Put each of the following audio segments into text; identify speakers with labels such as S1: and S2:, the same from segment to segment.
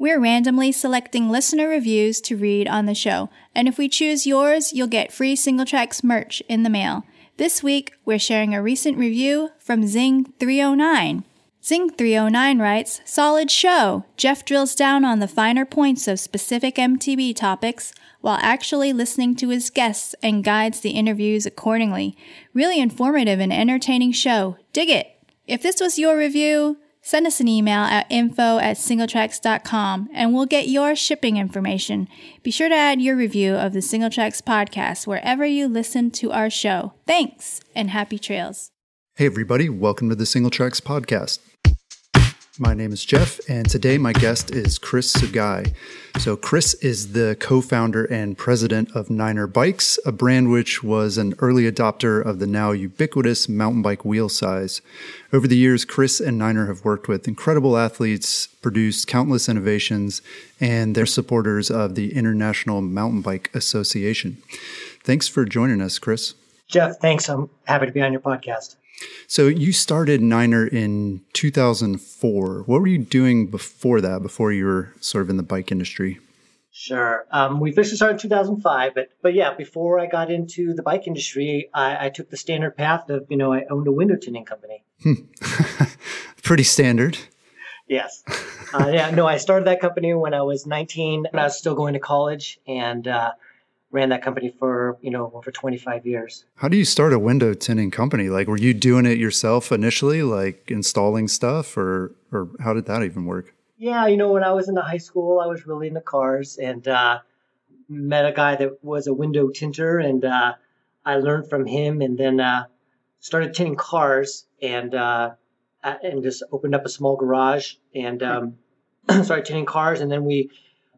S1: We're randomly selecting listener reviews to read on the show, and if we choose yours, you'll get free Singletracks merch in the mail. This week, we're sharing a recent review from Zing309. Zing309 writes, Solid show. Jeff drills down on the finer points of specific MTB topics while actually listening to his guests and guides the interviews accordingly. Really informative and entertaining show. Dig it! If this was your review, Send us an email at info at singletracks.com and we'll get your shipping information. Be sure to add your review of the Singletracks podcast wherever you listen to our show. Thanks and happy trails.
S2: Hey, everybody, welcome to the Singletracks podcast. My name is Jeff, and today my guest is Chris Sugai. So, Chris is the co founder and president of Niner Bikes, a brand which was an early adopter of the now ubiquitous mountain bike wheel size. Over the years, Chris and Niner have worked with incredible athletes, produced countless innovations, and they're supporters of the International Mountain Bike Association. Thanks for joining us, Chris.
S3: Jeff, thanks. I'm happy to be on your podcast.
S2: So you started Niner in 2004. What were you doing before that, before you were sort of in the bike industry?
S3: Sure. Um, we officially started in 2005, but but yeah, before I got into the bike industry, I, I took the standard path of you know I owned a window tinting company.
S2: Pretty standard.
S3: Yes. Uh, yeah. No, I started that company when I was 19 and I was still going to college, and uh, ran that company for you know over 25 years.
S2: How do you start a window tinting company? Like were you doing it yourself initially like installing stuff or or how did that even work?
S3: Yeah you know when i was in the high school i was really into cars and uh, met a guy that was a window tinter and uh, i learned from him and then uh, started tinting cars and uh, and just opened up a small garage and um, started tinting cars and then we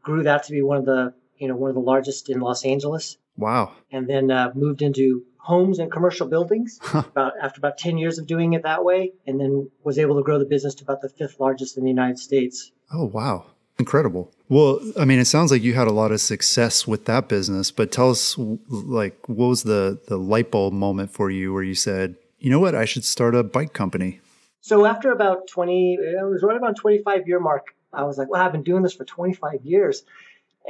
S3: grew that to be one of the you know, one of the largest in Los Angeles.
S2: Wow.
S3: And then uh, moved into homes and commercial buildings about after about 10 years of doing it that way and then was able to grow the business to about the fifth largest in the United States.
S2: Oh, wow. Incredible. Well, I mean, it sounds like you had a lot of success with that business, but tell us like what was the the light bulb moment for you where you said, "You know what? I should start a bike company."
S3: So after about 20 it was right about 25 year mark, I was like, "Well, I've been doing this for 25 years."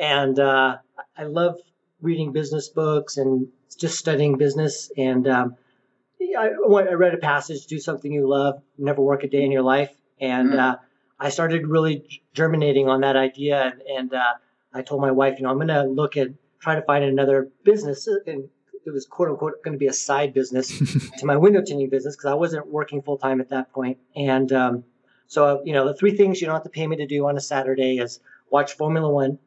S3: And uh, I love reading business books and just studying business. And um, I, I, read a passage: "Do something you love, never work a day in your life." And mm-hmm. uh, I started really germinating on that idea, and, and uh, I told my wife, you know, I'm going to look at try to find another business, and it was quote unquote going to be a side business to my window tinting business because I wasn't working full time at that point. And um, so, you know, the three things you don't have to pay me to do on a Saturday is watch Formula One,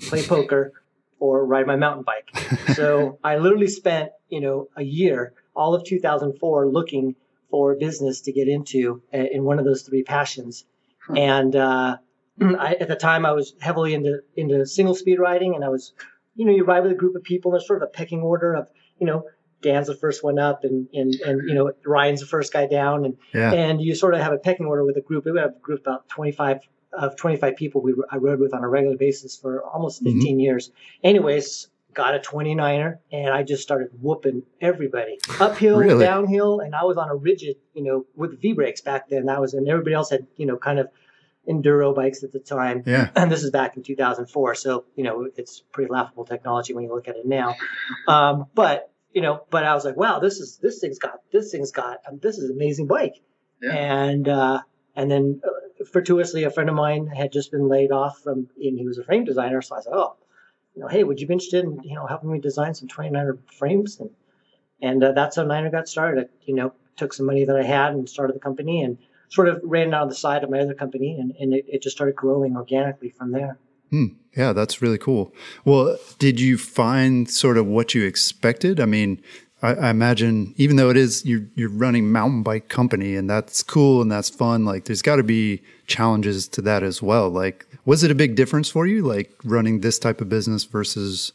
S3: play poker, or ride my mountain bike. So I literally spent, you know, a year, all of 2004, looking for business to get into uh, in one of those three passions. And uh, I, at the time, I was heavily into into single speed riding, and I was, you know, you ride with a group of people, and there's sort of a pecking order of, you know, Dan's the first one up, and and and you know Ryan's the first guy down, and yeah. and you sort of have a pecking order with a group. We have a group about 25 of 25 people we I rode with on a regular basis for almost mm-hmm. 15 mm-hmm. years. Anyways, got a 29er and I just started whooping everybody uphill, really? downhill, and I was on a rigid, you know, with V brakes back then. That was and everybody else had, you know, kind of enduro bikes at the time.
S2: Yeah.
S3: And this is back in 2004, so you know it's pretty laughable technology when you look at it now. Um, but you know, but I was like, wow, this is this thing's got this thing's got um, this is an amazing bike. Yeah. And uh, and then uh, fortuitously, a friend of mine had just been laid off from, and he was a frame designer. So I said, oh, you know, hey, would you be interested in, you know, helping me design some 29er frames? And, and uh, that's how Niner got started. I, you know, took some money that I had and started the company and sort of ran it of the side of my other company. And, and it, it just started growing organically from there.
S2: Hmm. Yeah, that's really cool. Well, did you find sort of what you expected? I mean, I, I, imagine even though it is you're you're running mountain bike company and that's cool and that's fun, like there's got to be challenges to that as well. Like, Was it a big difference for you, like running this type of business versus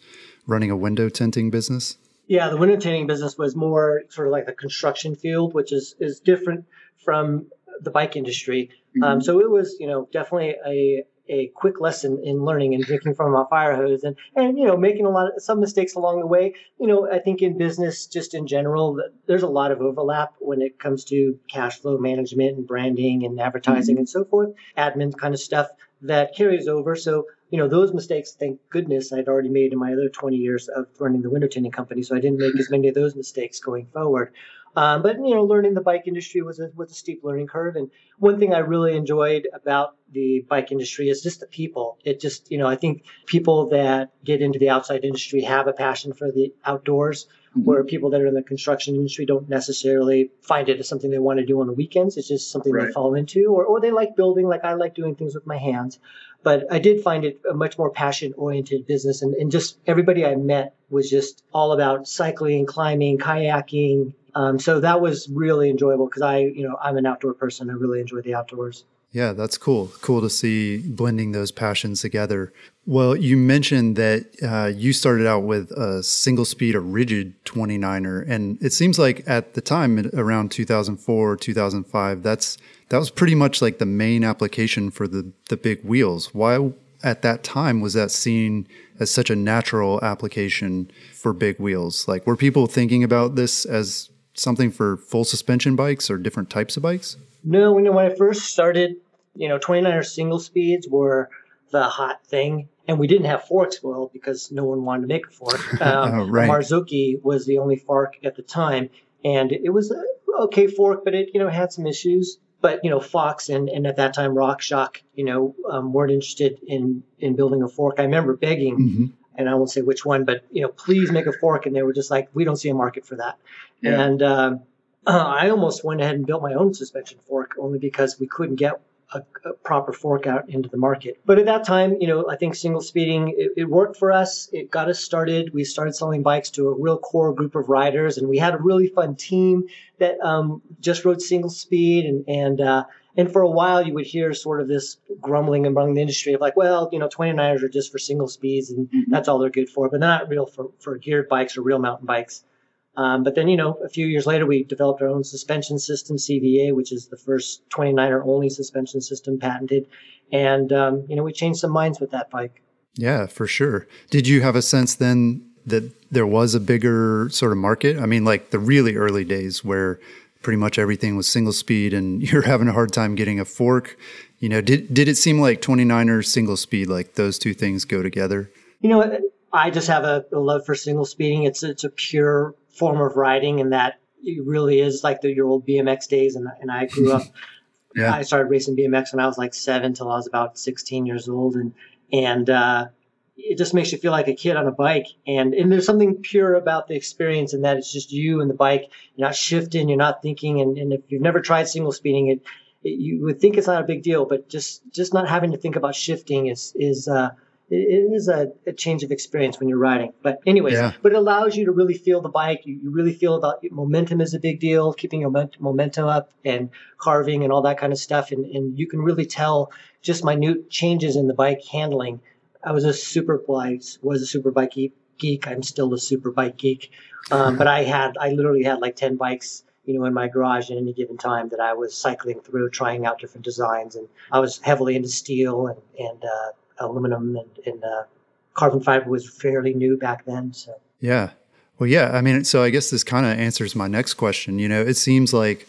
S2: running a window tinting business?
S3: Yeah, the window tinting business was more sort of like the construction field, which is is different from the bike industry. Mm-hmm. Um, so it was, you know, definitely a a quick lesson in learning and drinking from a fire hose and, and, you know, making a lot of some mistakes along the way. You know, I think in business, just in general, there's a lot of overlap when it comes to cash flow management and branding and advertising mm-hmm. and so forth, admin kind of stuff that carries over. So, you know, those mistakes, thank goodness I'd already made in my other 20 years of running the window tinting company. So I didn't make as many of those mistakes going forward. Um, but you know, learning the bike industry was a was a steep learning curve. And one thing I really enjoyed about the bike industry is just the people. It just you know, I think people that get into the outside industry have a passion for the outdoors. Mm-hmm. Where people that are in the construction industry don't necessarily find it as something they want to do on the weekends. It's just something right. they fall into, or, or they like building, like I like doing things with my hands. But I did find it a much more passion oriented business. And, and just everybody I met was just all about cycling, climbing, kayaking, um, so that was really enjoyable because I, you know, I'm an outdoor person. I really enjoy the outdoors.
S2: Yeah, that's cool. Cool to see blending those passions together. Well, you mentioned that uh, you started out with a single speed, a rigid 29er, and it seems like at the time, around 2004, 2005, that's that was pretty much like the main application for the the big wheels. Why at that time was that seen as such a natural application for big wheels? Like, were people thinking about this as something for full suspension bikes or different types of bikes?
S3: No, you know, when I first started, you know, 29er single speeds were the hot thing. And we didn't have forks, well, because no one wanted to make a fork. Um, oh, right. Marzocchi was the only fork at the time. And it was a okay fork, but it, you know, had some issues. But, you know, Fox and, and at that time RockShox, you know, um, weren't interested in, in building a fork. I remember begging mm-hmm and I won't say which one, but you know, please make a fork. And they were just like, we don't see a market for that. Yeah. And uh, I almost went ahead and built my own suspension fork only because we couldn't get a, a, proper fork out into the market. But at that time, you know, I think single speeding it, it, worked for us. It got us started. We started selling bikes to a real core group of riders, and we had a really fun team that um, just rode single speed and and uh, and for a while, you would hear sort of this grumbling among the industry of like, well, you know, 29ers are just for single speeds and mm-hmm. that's all they're good for, but they're not real for, for geared bikes or real mountain bikes. Um, but then, you know, a few years later, we developed our own suspension system, CVA, which is the first 29er only suspension system patented. And, um, you know, we changed some minds with that bike.
S2: Yeah, for sure. Did you have a sense then that there was a bigger sort of market? I mean, like the really early days where pretty much everything was single speed and you're having a hard time getting a fork. You know, did did it seem like 29er single speed like those two things go together?
S3: You know, I just have a, a love for single speeding. It's it's a pure form of riding and that it really is like the, your old BMX days and and I grew up yeah. I started racing BMX when I was like 7 till I was about 16 years old and and uh, it just makes you feel like a kid on a bike. And, and there's something pure about the experience in that it's just you and the bike. You're not shifting, you're not thinking. And, and if you've never tried single speeding, it, it, you would think it's not a big deal, but just, just not having to think about shifting is, is, uh, it is a, a, change of experience when you're riding. But anyways, yeah. but it allows you to really feel the bike. You, you really feel about momentum is a big deal, keeping your momentum up and carving and all that kind of stuff. And, and you can really tell just minute changes in the bike handling I was a super bike was a super bike geek. I'm still a super bike geek. Um, but I had I literally had like ten bikes, you know, in my garage at any given time that I was cycling through, trying out different designs, and I was heavily into steel and and uh, aluminum and, and uh, carbon fiber was fairly new back then. So
S2: yeah, well, yeah. I mean, so I guess this kind of answers my next question. You know, it seems like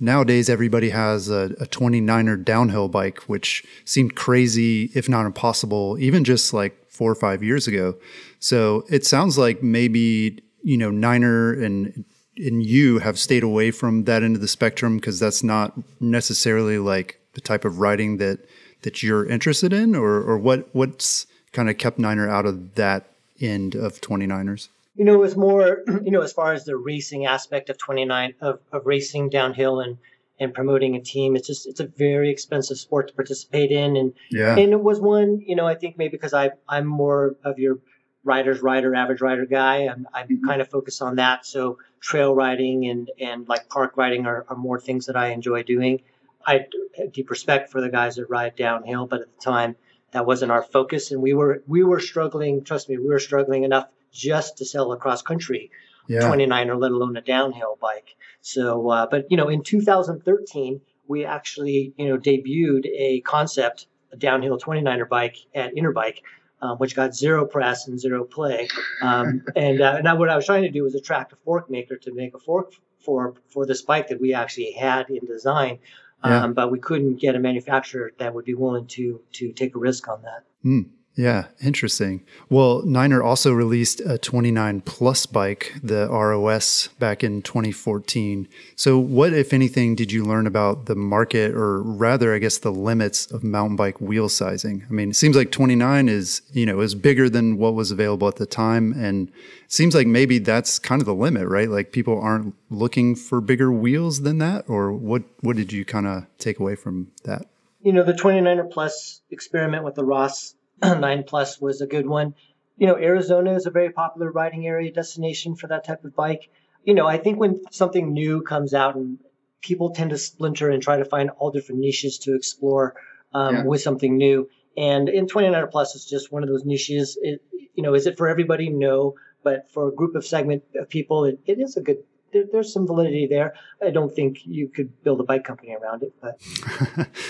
S2: nowadays everybody has a, a 29er downhill bike, which seemed crazy, if not impossible, even just like four or five years ago. So it sounds like maybe, you know, Niner and and you have stayed away from that end of the spectrum because that's not necessarily like the type of riding that that you're interested in or or what what's kind of kept Niner out of that end of 29ers?
S3: You know, it was more, you know, as far as the racing aspect of 29 of, of racing downhill and and promoting a team. It's just it's a very expensive sport to participate in, and yeah. and it was one, you know, I think maybe because I I'm more of your rider's rider, average rider guy. I'm I'm mm-hmm. kind of focused on that. So trail riding and and like park riding are, are more things that I enjoy doing. I have deep respect for the guys that ride downhill, but at the time that wasn't our focus, and we were we were struggling. Trust me, we were struggling enough just to sell a cross country yeah. 29er, let alone a downhill bike. So, uh, but you know, in 2013, we actually you know debuted a concept, a downhill 29er bike at Interbike. Um, which got zero press and zero play. Um, and uh, now what I was trying to do was attract a fork maker to make a fork for for this bike that we actually had in design. Yeah. Um, but we couldn't get a manufacturer that would be willing to to take a risk on that.
S2: Mm. Yeah, interesting. Well, Niner also released a 29 Plus bike, the ROS, back in 2014. So, what, if anything, did you learn about the market, or rather, I guess, the limits of mountain bike wheel sizing? I mean, it seems like 29 is, you know, is bigger than what was available at the time, and seems like maybe that's kind of the limit, right? Like people aren't looking for bigger wheels than that, or what? What did you kind of take away from that?
S3: You know, the 29er Plus experiment with the ROS Nine Plus was a good one. You know, Arizona is a very popular riding area destination for that type of bike. You know, I think when something new comes out and people tend to splinter and try to find all different niches to explore um, yeah. with something new. And in 29er Plus is just one of those niches. It, you know, is it for everybody? No. But for a group of segment of people, it, it is a good there, there's some validity there. I don't think you could build a bike company around it, but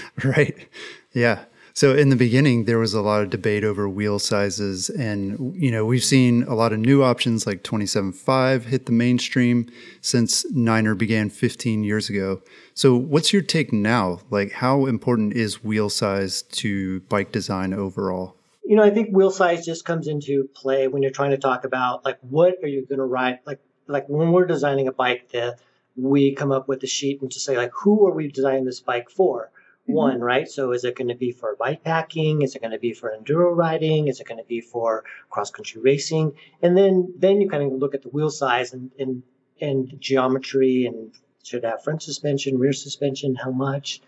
S2: right, yeah. So in the beginning, there was a lot of debate over wheel sizes, and you know we've seen a lot of new options like 27.5 hit the mainstream since Niner began 15 years ago. So what's your take now? Like, how important is wheel size to bike design overall?
S3: You know, I think wheel size just comes into play when you're trying to talk about like what are you going to ride, like like when we're designing a bike that we come up with a sheet and to say like who are we designing this bike for. One, right? So is it going to be for bike packing? Is it going to be for enduro riding? Is it going to be for cross country racing? And then then you kind of look at the wheel size and and, and geometry and should have front suspension, rear suspension, how much,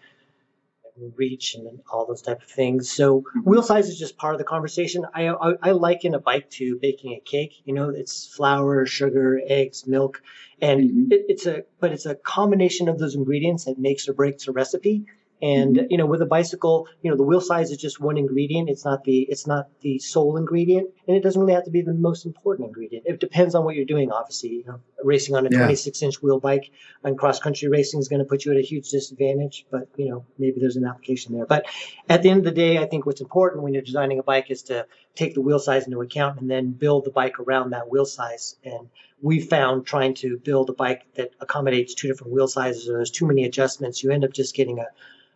S3: reach, and all those type of things. So mm-hmm. wheel size is just part of the conversation. I, I, I liken a bike to baking a cake. You know, it's flour, sugar, eggs, milk, and mm-hmm. it, it's a but it's a combination of those ingredients that makes or breaks a recipe. And mm-hmm. you know, with a bicycle, you know, the wheel size is just one ingredient. It's not the it's not the sole ingredient, and it doesn't really have to be the most important ingredient. It depends on what you're doing. Obviously, you know, racing on a yeah. 26 inch wheel bike and cross country racing is going to put you at a huge disadvantage. But you know, maybe there's an application there. But at the end of the day, I think what's important when you're designing a bike is to take the wheel size into account and then build the bike around that wheel size. And we found trying to build a bike that accommodates two different wheel sizes or there's too many adjustments, you end up just getting a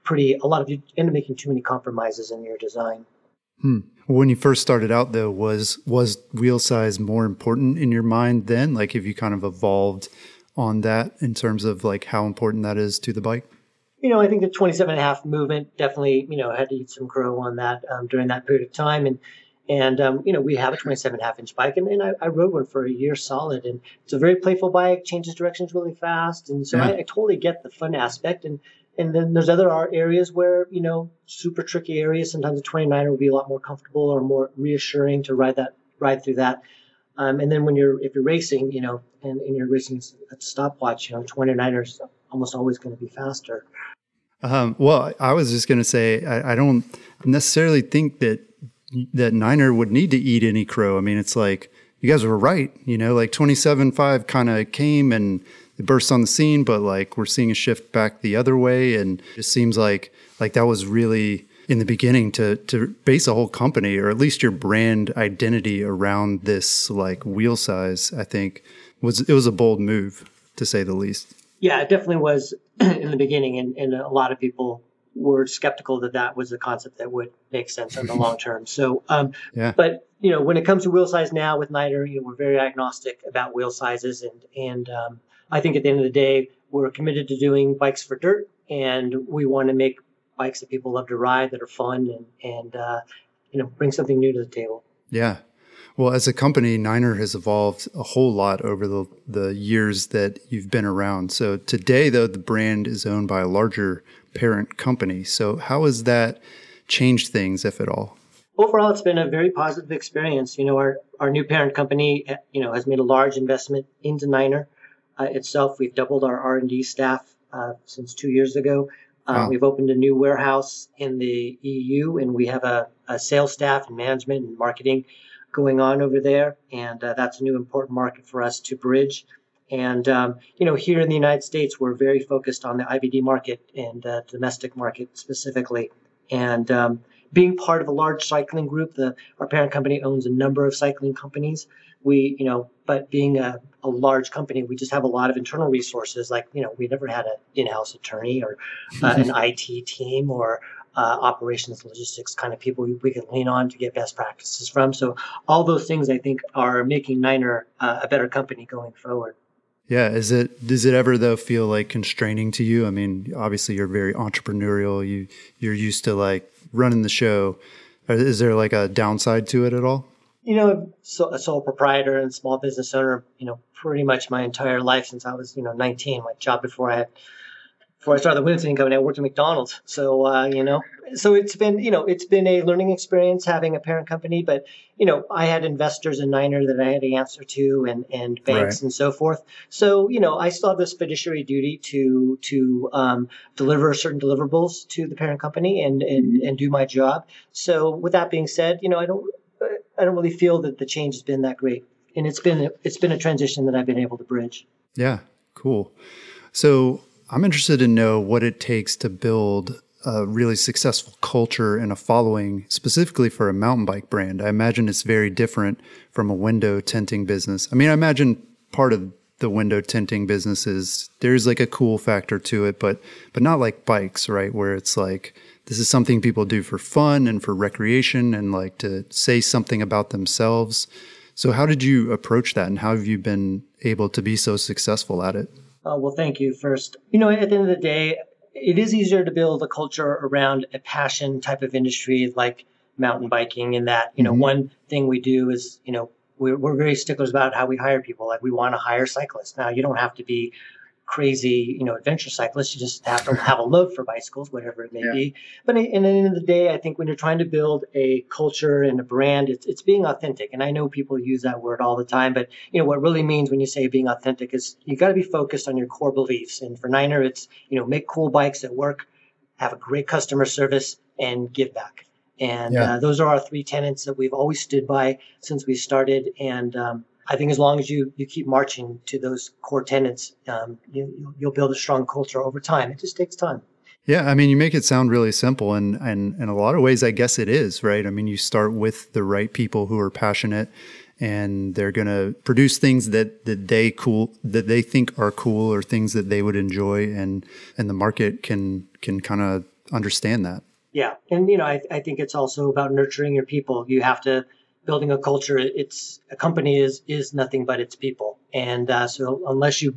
S3: pretty a lot of you end up making too many compromises in your design.
S2: Hmm. When you first started out, though, was was wheel size more important in your mind then? Like, have you kind of evolved on that in terms of like how important that is to the bike?
S3: You know, I think the 27 and a half movement definitely, you know, had to eat some crow on that um, during that period of time. And, and um, you know, we have a 27 and a half inch bike and, and I, I, rode one for a year solid and it's a very playful bike, changes directions really fast. And so yeah. I, I, totally get the fun aspect. And, and then there's other areas where, you know, super tricky areas. Sometimes a 29er would be a lot more comfortable or more reassuring to ride that, ride through that. Um, and then when you're, if you're racing, you know, and, and you're racing at stopwatch, you know, 29ers almost always going to be faster.
S2: Um, well, I was just going to say, I, I don't necessarily think that that Niner would need to eat any crow. I mean, it's like you guys were right. You know, like 27.5 kind of came and it burst on the scene, but like we're seeing a shift back the other way, and it seems like like that was really in the beginning to to base a whole company or at least your brand identity around this like wheel size. I think was it was a bold move to say the least.
S3: Yeah, it definitely was in the beginning, and, and a lot of people were skeptical that that was a concept that would make sense in the long term. So, um, yeah. but you know, when it comes to wheel size now with Niner, you know, we're very agnostic about wheel sizes, and and um, I think at the end of the day, we're committed to doing bikes for dirt, and we want to make bikes that people love to ride, that are fun, and and uh, you know bring something new to the table.
S2: Yeah. Well, as a company, Niner has evolved a whole lot over the, the years that you've been around. So today, though, the brand is owned by a larger parent company. So how has that changed things, if at all?
S3: Overall, it's been a very positive experience. You know, our, our new parent company, you know, has made a large investment into Niner itself. We've doubled our R&D staff uh, since two years ago. Uh, wow. We've opened a new warehouse in the EU, and we have a, a sales staff and management and marketing going on over there, and uh, that's a new important market for us to bridge. And um, you know, here in the United States, we're very focused on the IBD market and uh, domestic market specifically. And um, being part of a large cycling group, the our parent company owns a number of cycling companies. We, you know, but being a, a large company, we just have a lot of internal resources. Like, you know, we never had an in-house attorney or uh, an IT team or uh, operations, logistics kind of people we, we, can lean on to get best practices from. So all those things I think are making Niner uh, a better company going forward.
S2: Yeah, is it does it ever though feel like constraining to you? I mean, obviously you're very entrepreneurial. You you're used to like running the show. Is there like a downside to it at all?
S3: You know, so, a sole proprietor and small business owner. You know, pretty much my entire life since I was you know 19. My job before I had before I started the Winston Company, I worked at McDonald's. So, uh, you know, so it's been, you know, it's been a learning experience having a parent company, but, you know, I had investors in Niner that I had to answer to and, and banks right. and so forth. So, you know, I still have this fiduciary duty to, to, um, deliver certain deliverables to the parent company and, and, mm-hmm. and do my job. So with that being said, you know, I don't, I don't really feel that the change has been that great. And it's been, it's been a transition that I've been able to bridge.
S2: Yeah. Cool. So I'm interested to know what it takes to build a really successful culture and a following specifically for a mountain bike brand. I imagine it's very different from a window tinting business. I mean, I imagine part of the window tinting business is there's like a cool factor to it, but but not like bikes, right? Where it's like this is something people do for fun and for recreation and like to say something about themselves. So how did you approach that and how have you been able to be so successful at it?
S3: Uh, well, thank you first. You know, at the end of the day, it is easier to build a culture around a passion type of industry like mountain biking in that, you know, mm-hmm. one thing we do is, you know, we're, we're very sticklers about how we hire people. Like we want to hire cyclists. Now, you don't have to be crazy, you know, adventure cyclists. You just have to have a love for bicycles, whatever it may yeah. be. But in the end of the day, I think when you're trying to build a culture and a brand, it's, it's being authentic. And I know people use that word all the time, but you know what really means when you say being authentic is you got to be focused on your core beliefs. And for Niner, it's you know make cool bikes that work, have a great customer service, and give back. And yeah. uh, those are our three tenets that we've always stood by since we started. And um, I think as long as you you keep marching to those core tenets, um, you, you'll build a strong culture over time. It just takes time.
S2: Yeah, I mean, you make it sound really simple, and and in a lot of ways, I guess it is right. I mean, you start with the right people who are passionate, and they're going to produce things that that they cool that they think are cool or things that they would enjoy, and and the market can can kind of understand that.
S3: Yeah, and you know, I I think it's also about nurturing your people. You have to building a culture, it's a company is is nothing but its people, and uh, so unless you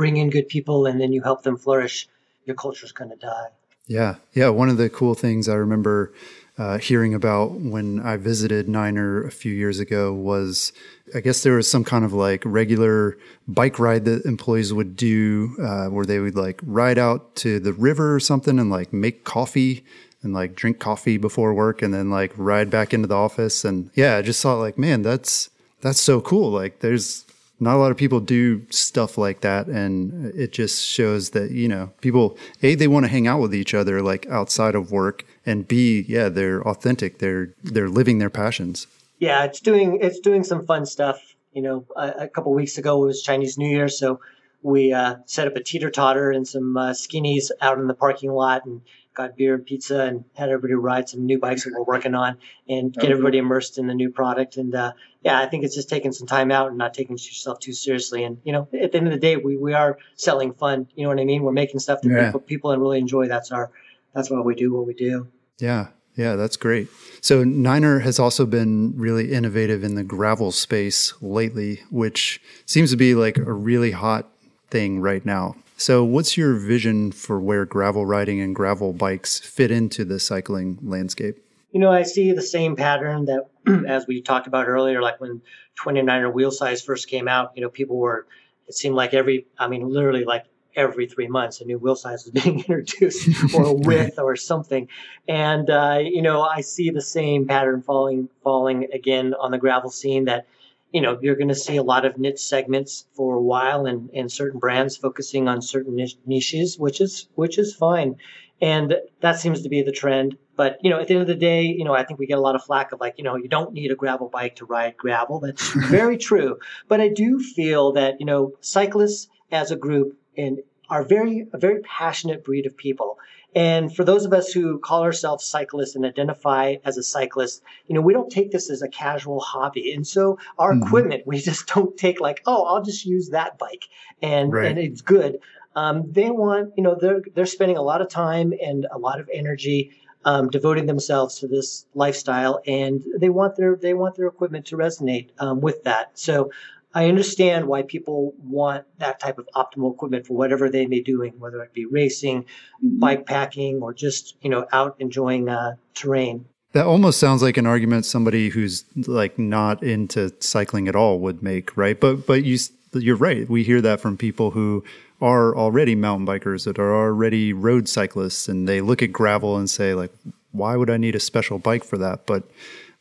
S3: bring in good people and then you help them flourish, your culture is going to die.
S2: Yeah, yeah. One of the cool things I remember uh, hearing about when I visited Niner a few years ago was, I guess there was some kind of like regular bike ride that employees would do, uh, where they would like ride out to the river or something and like make coffee and like drink coffee before work and then like ride back into the office. And yeah, I just thought like, man, that's that's so cool. Like there's not a lot of people do stuff like that. And it just shows that you know people a they want to hang out with each other like outside of work. And b yeah they're authentic. They're they're living their passions.
S3: Yeah it's doing it's doing some fun stuff. You know a, a couple weeks ago it was chinese new year so we uh, set up a teeter totter and some uh, skinnies out in the parking lot and got beer and pizza and had everybody ride some new bikes that we're working on and get everybody immersed in the new product. And uh, yeah, I think it's just taking some time out and not taking yourself too seriously. And you know, at the end of the day, we, we are selling fun. You know what I mean? We're making stuff that yeah. people people really enjoy. That's our that's why we do what we do.
S2: Yeah. Yeah, that's great. So Niner has also been really innovative in the gravel space lately, which seems to be like a really hot thing right now. So, what's your vision for where gravel riding and gravel bikes fit into the cycling landscape?
S3: You know, I see the same pattern that, as we talked about earlier, like when 29er wheel size first came out, you know, people were, it seemed like every, I mean, literally like every three months a new wheel size was being introduced or a width or something and uh, you know i see the same pattern falling falling again on the gravel scene that you know you're going to see a lot of niche segments for a while and, and certain brands focusing on certain niches which is which is fine And that seems to be the trend. But, you know, at the end of the day, you know, I think we get a lot of flack of like, you know, you don't need a gravel bike to ride gravel. That's very true. But I do feel that, you know, cyclists as a group and are very, a very passionate breed of people. And for those of us who call ourselves cyclists and identify as a cyclist, you know, we don't take this as a casual hobby. And so our mm-hmm. equipment, we just don't take like, oh, I'll just use that bike and, right. and it's good. Um, they want, you know, they're, they're spending a lot of time and a lot of energy um, devoting themselves to this lifestyle and they want their, they want their equipment to resonate um, with that. So I understand why people want that type of optimal equipment for whatever they may be doing, whether it be racing, mm-hmm. bike packing, or just you know out enjoying uh, terrain.
S2: That almost sounds like an argument somebody who's like not into cycling at all would make, right? But but you you're right. We hear that from people who are already mountain bikers that are already road cyclists, and they look at gravel and say like, why would I need a special bike for that? But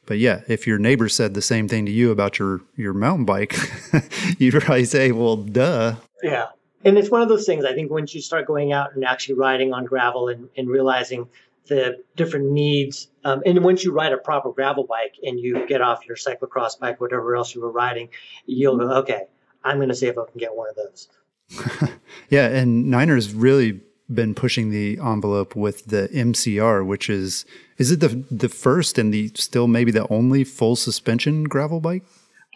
S2: but yeah, if your neighbor said the same thing to you about your your mountain bike, you'd probably say, "Well, duh."
S3: Yeah, and it's one of those things. I think once you start going out and actually riding on gravel and, and realizing the different needs, um, and once you ride a proper gravel bike and you get off your cyclocross bike, whatever else you were riding, you'll go, "Okay, I'm going to see if I can get one of those."
S2: yeah, and Niner's really been pushing the envelope with the MCR, which is is it the the first and the still maybe the only full suspension gravel bike?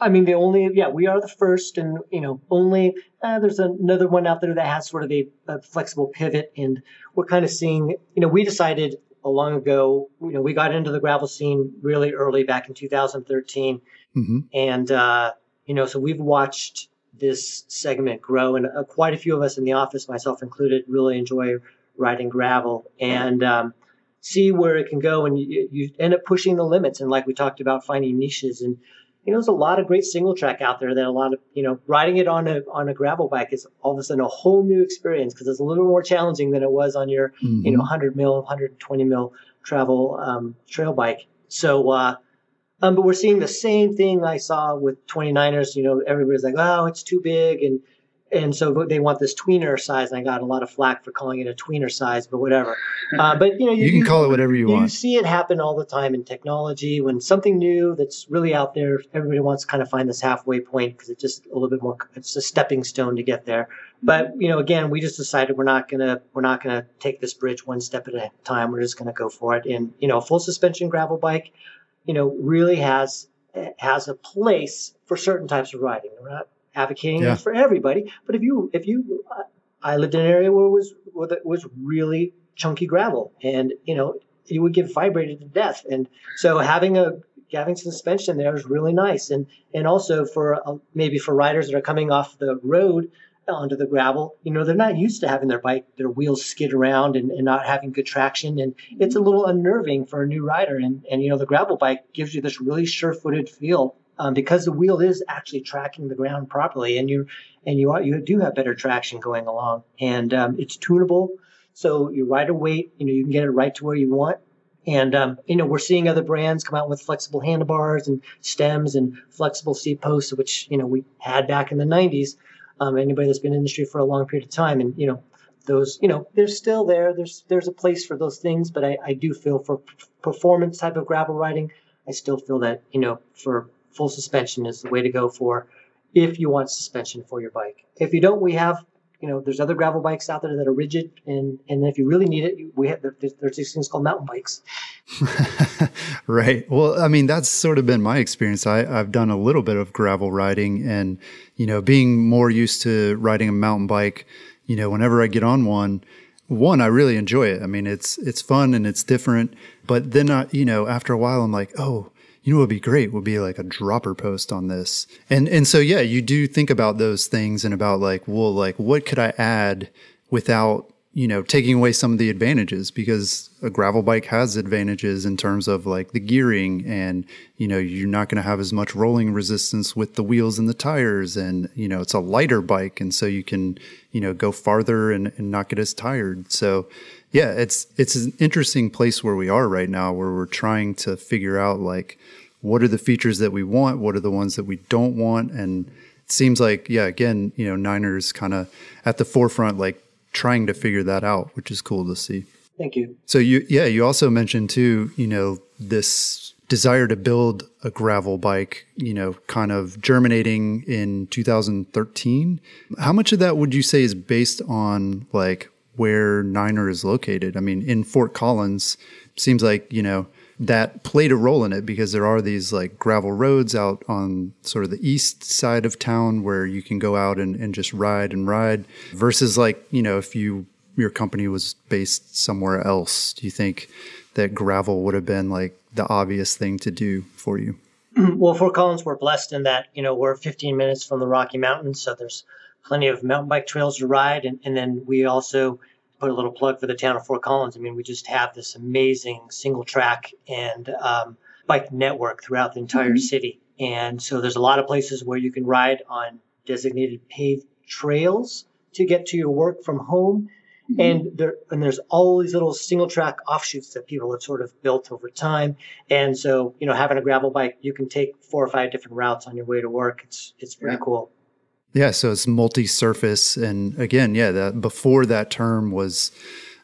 S3: I mean, the only yeah, we are the first, and you know, only uh, there's another one out there that has sort of a, a, flexible pivot, and we're kind of seeing. You know, we decided a long ago. You know, we got into the gravel scene really early back in 2013, mm-hmm. and uh, you know, so we've watched this segment grow. And uh, quite a few of us in the office, myself included, really enjoy riding gravel and um, see where it can go. And you, you, end up pushing the limits. And like we talked about, finding niches. And you know, there's a lot of great single track out there that a lot of you know riding it on a on a gravel bike is all of a sudden a whole new experience because it's a little more challenging than it was on your mm-hmm. you know 100 mil, 120 mil travel um, trail bike. So uh, um, but we're seeing the same thing I saw with 29ers. You know, everybody's like, oh, it's too big. And and so they want this tweener size. And I got a lot of flack for calling it a tweener size, but whatever. Uh, but you know,
S2: you, you can you, call it whatever you,
S3: you
S2: want.
S3: You see it happen all the time in technology when something new that's really out there. Everybody wants to kind of find this halfway point because it's just a little bit more. It's a stepping stone to get there. But you know, again, we just decided we're not gonna we're not gonna take this bridge one step at a time. We're just gonna go for it. And you know, a full suspension gravel bike you know, really has has a place for certain types of riding. We're not advocating yeah. for everybody, but if you if you, I lived in an area where it was where it was really chunky gravel, and you know, you would get vibrated to death, and so having a having suspension there is really nice, and and also for uh, maybe for riders that are coming off the road onto the gravel. You know, they're not used to having their bike, their wheels skid around and, and not having good traction. And it's a little unnerving for a new rider. And, and you know, the gravel bike gives you this really sure footed feel um, because the wheel is actually tracking the ground properly. And you, and you are, you do have better traction going along and um, it's tunable. So your rider weight, you know, you can get it right to where you want. And um, you know, we're seeing other brands come out with flexible handlebars and stems and flexible seat posts, which you know we had back in the '90s um, anybody that's been in the industry for a long period of time. And, you know, those, you know, they're still there. There's, there's a place for those things, but I, I do feel for performance type of gravel riding, I still feel that, you know, for full suspension is the way to go for if you want suspension for your bike. If you don't, we have you know, there's other gravel bikes out there that are rigid, and and if you really need it, we have there's, there's these things called mountain bikes.
S2: right. Well, I mean, that's sort of been my experience. I, I've done a little bit of gravel riding, and you know, being more used to riding a mountain bike, you know, whenever I get on one, one I really enjoy it. I mean, it's it's fun and it's different. But then, I, you know, after a while, I'm like, oh, you know what would be great would be like a dropper post on this. And and so yeah, you do think about those things and about like, well, like what could I add without, you know, taking away some of the advantages because a gravel bike has advantages in terms of like the gearing and, you know, you're not going to have as much rolling resistance with the wheels and the tires and, you know, it's a lighter bike and so you can, you know, go farther and, and not get as tired. So yeah, it's it's an interesting place where we are right now, where we're trying to figure out like what are the features that we want, what are the ones that we don't want, and it seems like yeah, again, you know, Niners kind of at the forefront, like trying to figure that out, which is cool to see.
S3: Thank you.
S2: So you, yeah, you also mentioned too, you know, this desire to build a gravel bike, you know, kind of germinating in 2013. How much of that would you say is based on like where Niner is located? I mean, in Fort Collins, seems like, you know, that played a role in it because there are these like gravel roads out on sort of the east side of town where you can go out and, and just ride and ride versus like, you know, if you your company was based somewhere else, do you think that gravel would have been like the obvious thing to do for you?
S3: Well, Fort Collins, we're blessed in that, you know, we're 15 minutes from the Rocky Mountains. So there's plenty of mountain bike trails to ride. And, and then we also put a little plug for the town of Fort Collins. I mean, we just have this amazing single track and um, bike network throughout the entire mm-hmm. city. And so there's a lot of places where you can ride on designated paved trails to get to your work from home. Mm-hmm. And there and there's all these little single track offshoots that people have sort of built over time. And so, you know, having a gravel bike, you can take four or five different routes on your way to work. It's it's pretty yeah. cool.
S2: Yeah, so it's multi-surface, and again, yeah, that before that term was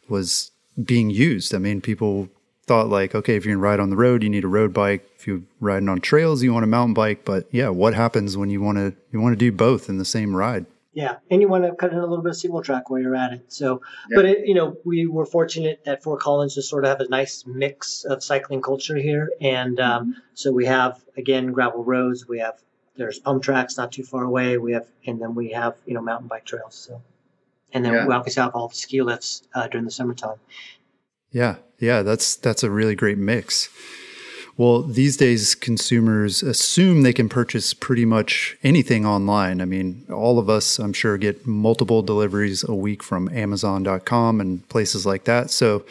S2: was being used. I mean, people thought like, okay, if you're gonna ride on the road, you need a road bike. If you're riding on trails, you want a mountain bike. But yeah, what happens when you want to you want to do both in the same ride?
S3: Yeah, and you want to cut in a little bit of single track while you're at it. So, yeah. but it, you know, we were fortunate at Fort Collins to sort of have a nice mix of cycling culture here, and um, mm-hmm. so we have again gravel roads, we have there's pump tracks not too far away. We have, and then we have, you know, mountain bike trails. So, and then yeah. we obviously have all the ski lifts uh, during the summertime.
S2: Yeah, yeah, that's that's a really great mix. Well, these days consumers assume they can purchase pretty much anything online. I mean, all of us, I'm sure, get multiple deliveries a week from Amazon.com and places like that. So,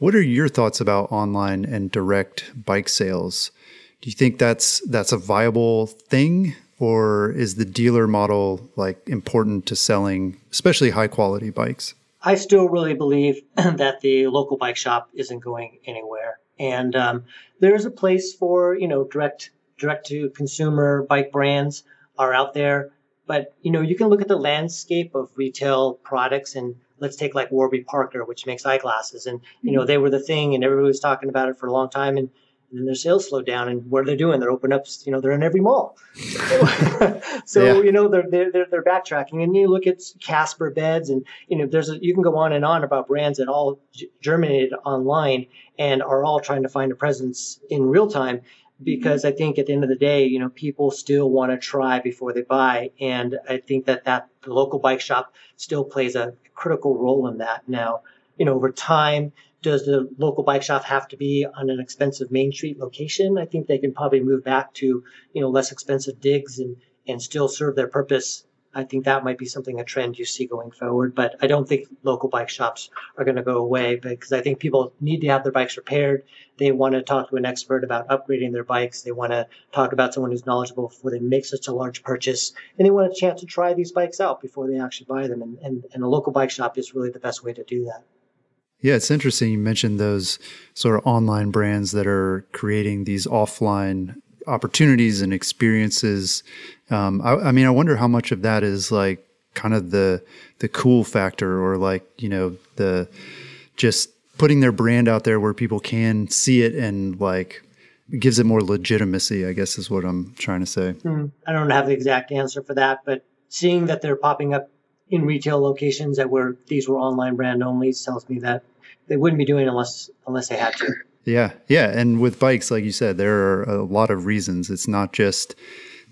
S2: what are your thoughts about online and direct bike sales? Do you think that's that's a viable thing, or is the dealer model like important to selling, especially high quality bikes?
S3: I still really believe that the local bike shop isn't going anywhere, and um, there's a place for you know direct direct to consumer bike brands are out there, but you know you can look at the landscape of retail products and let's take like Warby Parker, which makes eyeglasses, and you know mm-hmm. they were the thing, and everybody was talking about it for a long time, and and then their sales slow down. And what are they doing? They're open up, you know, they're in every mall. so yeah. you know, they're, they're they're backtracking. And you look at Casper beds, and you know, there's a, you can go on and on about brands that all germinated online and are all trying to find a presence in real time. Mm-hmm. Because I think at the end of the day, you know, people still want to try before they buy, and I think that that the local bike shop still plays a critical role in that. Now, you know, over time, does the local bike shop have to be on an expensive main street location? I think they can probably move back to, you know, less expensive digs and, and still serve their purpose. I think that might be something, a trend you see going forward. But I don't think local bike shops are going to go away because I think people need to have their bikes repaired. They want to talk to an expert about upgrading their bikes. They want to talk about someone who's knowledgeable before they make such a large purchase. And they want a chance to try these bikes out before they actually buy them. And, and, and a local bike shop is really the best way to do that.
S2: Yeah, it's interesting. You mentioned those sort of online brands that are creating these offline opportunities and experiences. Um, I, I, mean, I wonder how much of that is like kind of the the cool factor, or like you know the just putting their brand out there where people can see it and like gives it more legitimacy. I guess is what I'm trying to say.
S3: Mm, I don't have the exact answer for that, but seeing that they're popping up in retail locations that were these were online brand only tells me that they wouldn't be doing it unless unless they had to.
S2: Yeah, yeah, and with bikes, like you said, there are a lot of reasons. It's not just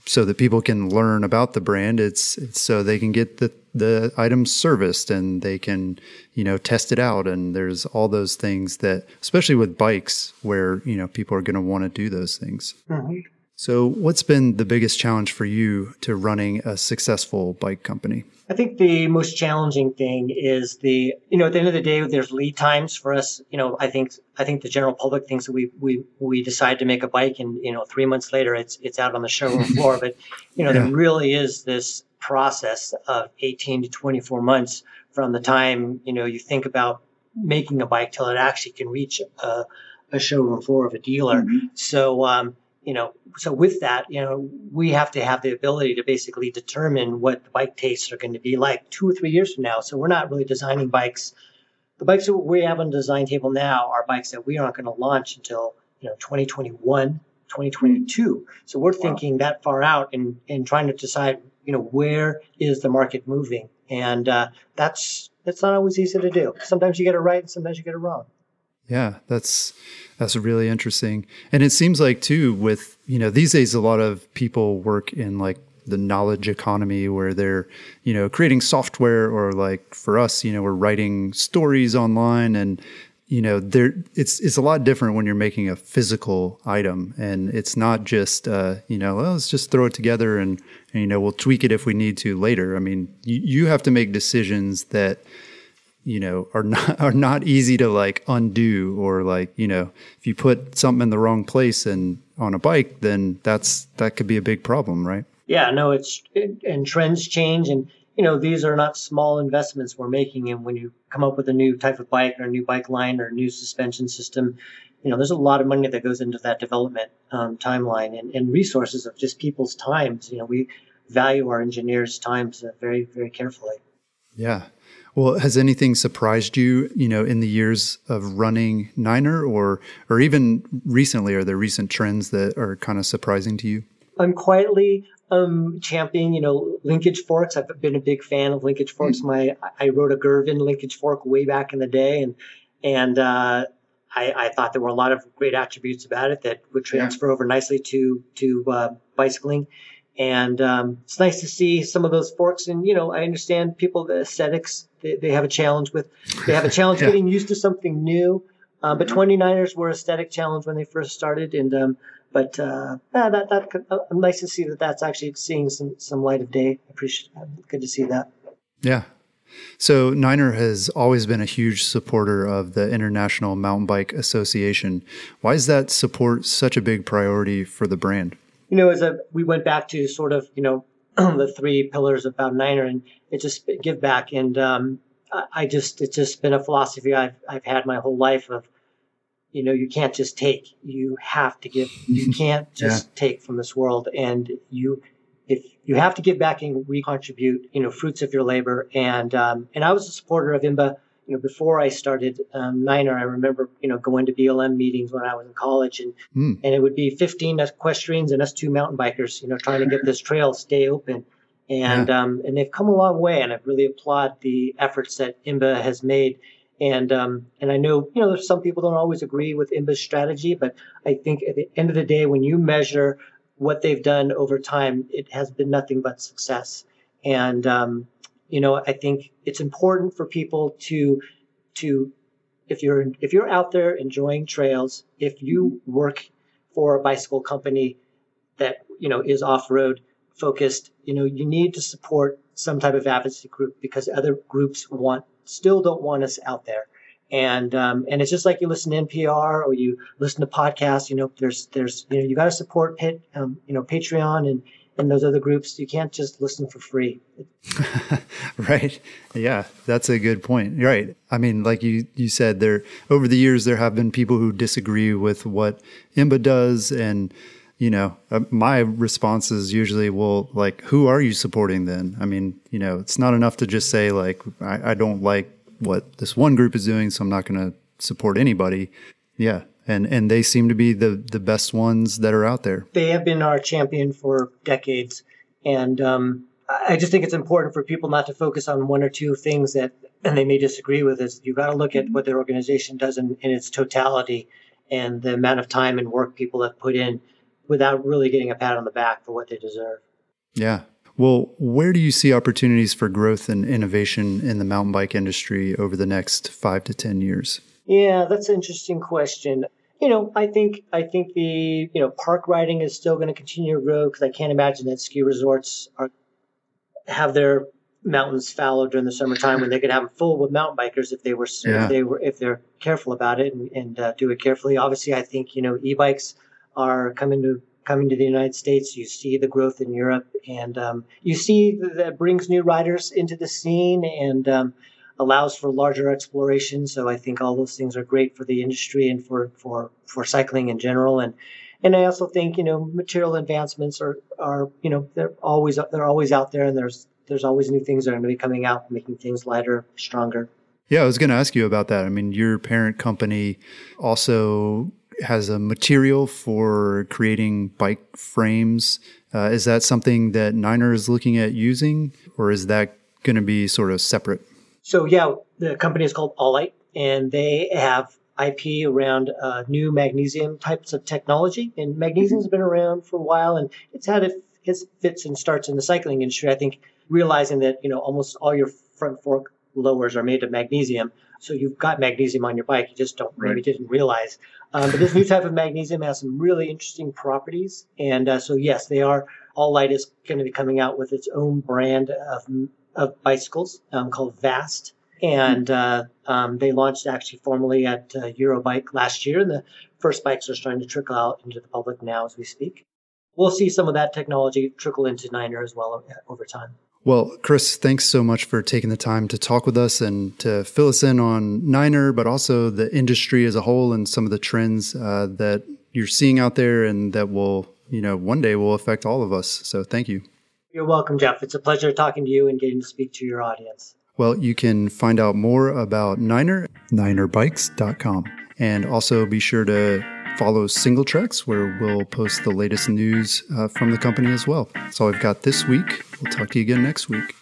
S2: so that people can learn about the brand. It's it's so they can get the the items serviced and they can you know test it out. And there's all those things that, especially with bikes, where you know people are going to want to do those things. Mm-hmm. So, what's been the biggest challenge for you to running a successful bike company?
S3: I think the most challenging thing is the, you know, at the end of the day, there's lead times for us. You know, I think, I think the general public thinks that we, we, we decide to make a bike and, you know, three months later it's, it's out on the showroom floor. But, you know, yeah. there really is this process of 18 to 24 months from the time, you know, you think about making a bike till it actually can reach a, a showroom floor of a dealer. Mm-hmm. So, um, you know, so with that, you know, we have to have the ability to basically determine what the bike tastes are going to be like two or three years from now. So we're not really designing bikes. The bikes that we have on the design table now are bikes that we aren't going to launch until you know 2021 2022 so we're thinking that far out and and trying to decide you know where is the market moving? And uh, that's that's not always easy to do. Sometimes you get it right and sometimes you get it wrong.
S2: Yeah that's that's really interesting. And it seems like too with you know these days a lot of people work in like the knowledge economy where they're you know creating software or like for us you know we're writing stories online and you know there it's it's a lot different when you're making a physical item. And it's not just uh, you know well, let's just throw it together and, and, you know we'll tweak it if we need to later. I mean you, you have to make decisions that you know are not are not easy to like undo or like you know if you put something in the wrong place and on a bike then that's that could be a big problem right
S3: yeah, no, it's it, and trends change, and you know these are not small investments we're making. And when you come up with a new type of bike or a new bike line or a new suspension system, you know there's a lot of money that goes into that development um, timeline and, and resources of just people's times. You know, we value our engineers' times uh, very very carefully.
S2: Yeah. Well, has anything surprised you, you know, in the years of running Niner or or even recently are there recent trends that are kind of surprising to you?
S3: I'm quietly um, champion, you know, linkage forks. I've been a big fan of linkage forks. Mm-hmm. My I wrote a Girvin linkage fork way back in the day, and and uh, I, I, thought there were a lot of great attributes about it that would transfer yeah. over nicely to to uh, bicycling. And um, it's nice to see some of those forks. And you know, I understand people the aesthetics they, they have a challenge with. They have a challenge yeah. getting used to something new. Uh, but 29ers were aesthetic challenge when they first started, and um, but uh, yeah, that that uh, nice to see that that's actually seeing some some light of day. I appreciate good to see that.
S2: Yeah. So Niner has always been a huge supporter of the International Mountain Bike Association. Why is that support such a big priority for the brand?
S3: You know, as a, we went back to sort of you know the three pillars about Niner, and it just give back. And um, I just it's just been a philosophy I've I've had my whole life of you know you can't just take you have to give you can't just yeah. take from this world and you if you have to give back and recontribute you know fruits of your labor and um, and i was a supporter of imba you know before i started um, niner i remember you know going to blm meetings when i was in college and mm. and it would be 15 equestrians and us two mountain bikers you know trying to get this trail stay open and yeah. um, and they've come a long way and i really applaud the efforts that imba has made and um, and I know you know some people don't always agree with IMBA's strategy, but I think at the end of the day, when you measure what they've done over time, it has been nothing but success. And um, you know, I think it's important for people to to if you're if you're out there enjoying trails, if you work for a bicycle company that you know is off road focused, you know, you need to support some type of advocacy group because other groups want still don't want us out there. And um, and it's just like you listen to NPR or you listen to podcasts. You know, there's there's you know you got to support Pit, um, you know Patreon and and those other groups. You can't just listen for free.
S2: right. Yeah, that's a good point. Right. I mean, like you you said, there over the years there have been people who disagree with what IMBA does and you know, uh, my response is usually, well, like, who are you supporting then? I mean, you know, it's not enough to just say, like, I, I don't like what this one group is doing, so I'm not going to support anybody. Yeah. And, and they seem to be the, the best ones that are out there.
S3: They have been our champion for decades. And um, I just think it's important for people not to focus on one or two things that and they may disagree with. Is you got to look at what their organization does in, in its totality and the amount of time and work people have put in without really getting a pat on the back for what they deserve.
S2: Yeah. Well, where do you see opportunities for growth and innovation in the mountain bike industry over the next five to 10 years?
S3: Yeah, that's an interesting question. You know, I think I think the you know park riding is still going to continue to grow because I can't imagine that ski resorts are have their mountains fallow during the summertime when they could have them full with mountain bikers if they were yeah. if they were if they're careful about it and, and uh, do it carefully. Obviously, I think you know e-bikes are coming to coming to the United States. You see the growth in Europe, and um, you see that brings new riders into the scene and um, allows for larger exploration. So I think all those things are great for the industry and for for for cycling in general. And and I also think you know material advancements are are you know they're always they're always out there, and there's there's always new things that are going to be coming out, making things lighter, stronger.
S2: Yeah, I was going to ask you about that. I mean, your parent company also has a material for creating bike frames. Uh, is that something that Niner is looking at using, or is that going to be sort of separate?
S3: So, yeah, the company is called Allite, and they have IP around uh, new magnesium types of technology. And magnesium has been around for a while, and it's had its fits and starts in the cycling industry. I think realizing that you know almost all your front fork lowers are made of magnesium, so you've got magnesium on your bike. You just don't right. maybe didn't realize. Um, but this new type of magnesium has some really interesting properties, and uh, so yes, they are. Allite is going to be coming out with its own brand of of bicycles um, called Vast and uh, um, they launched actually formally at uh, Eurobike last year, and the first bikes are starting to trickle out into the public now as we speak. We'll see some of that technology trickle into Niner as well uh, over time.
S2: Well, Chris, thanks so much for taking the time to talk with us and to fill us in on Niner, but also the industry as a whole and some of the trends uh, that you're seeing out there and that will, you know, one day will affect all of us. So thank you.
S3: You're welcome, Jeff. It's a pleasure talking to you and getting to speak to your audience.
S2: Well, you can find out more about Niner, ninerbikes.com. And also be sure to follow Singletracks, where we'll post the latest news uh, from the company as well. That's all I've got this week. We'll talk to you again next week.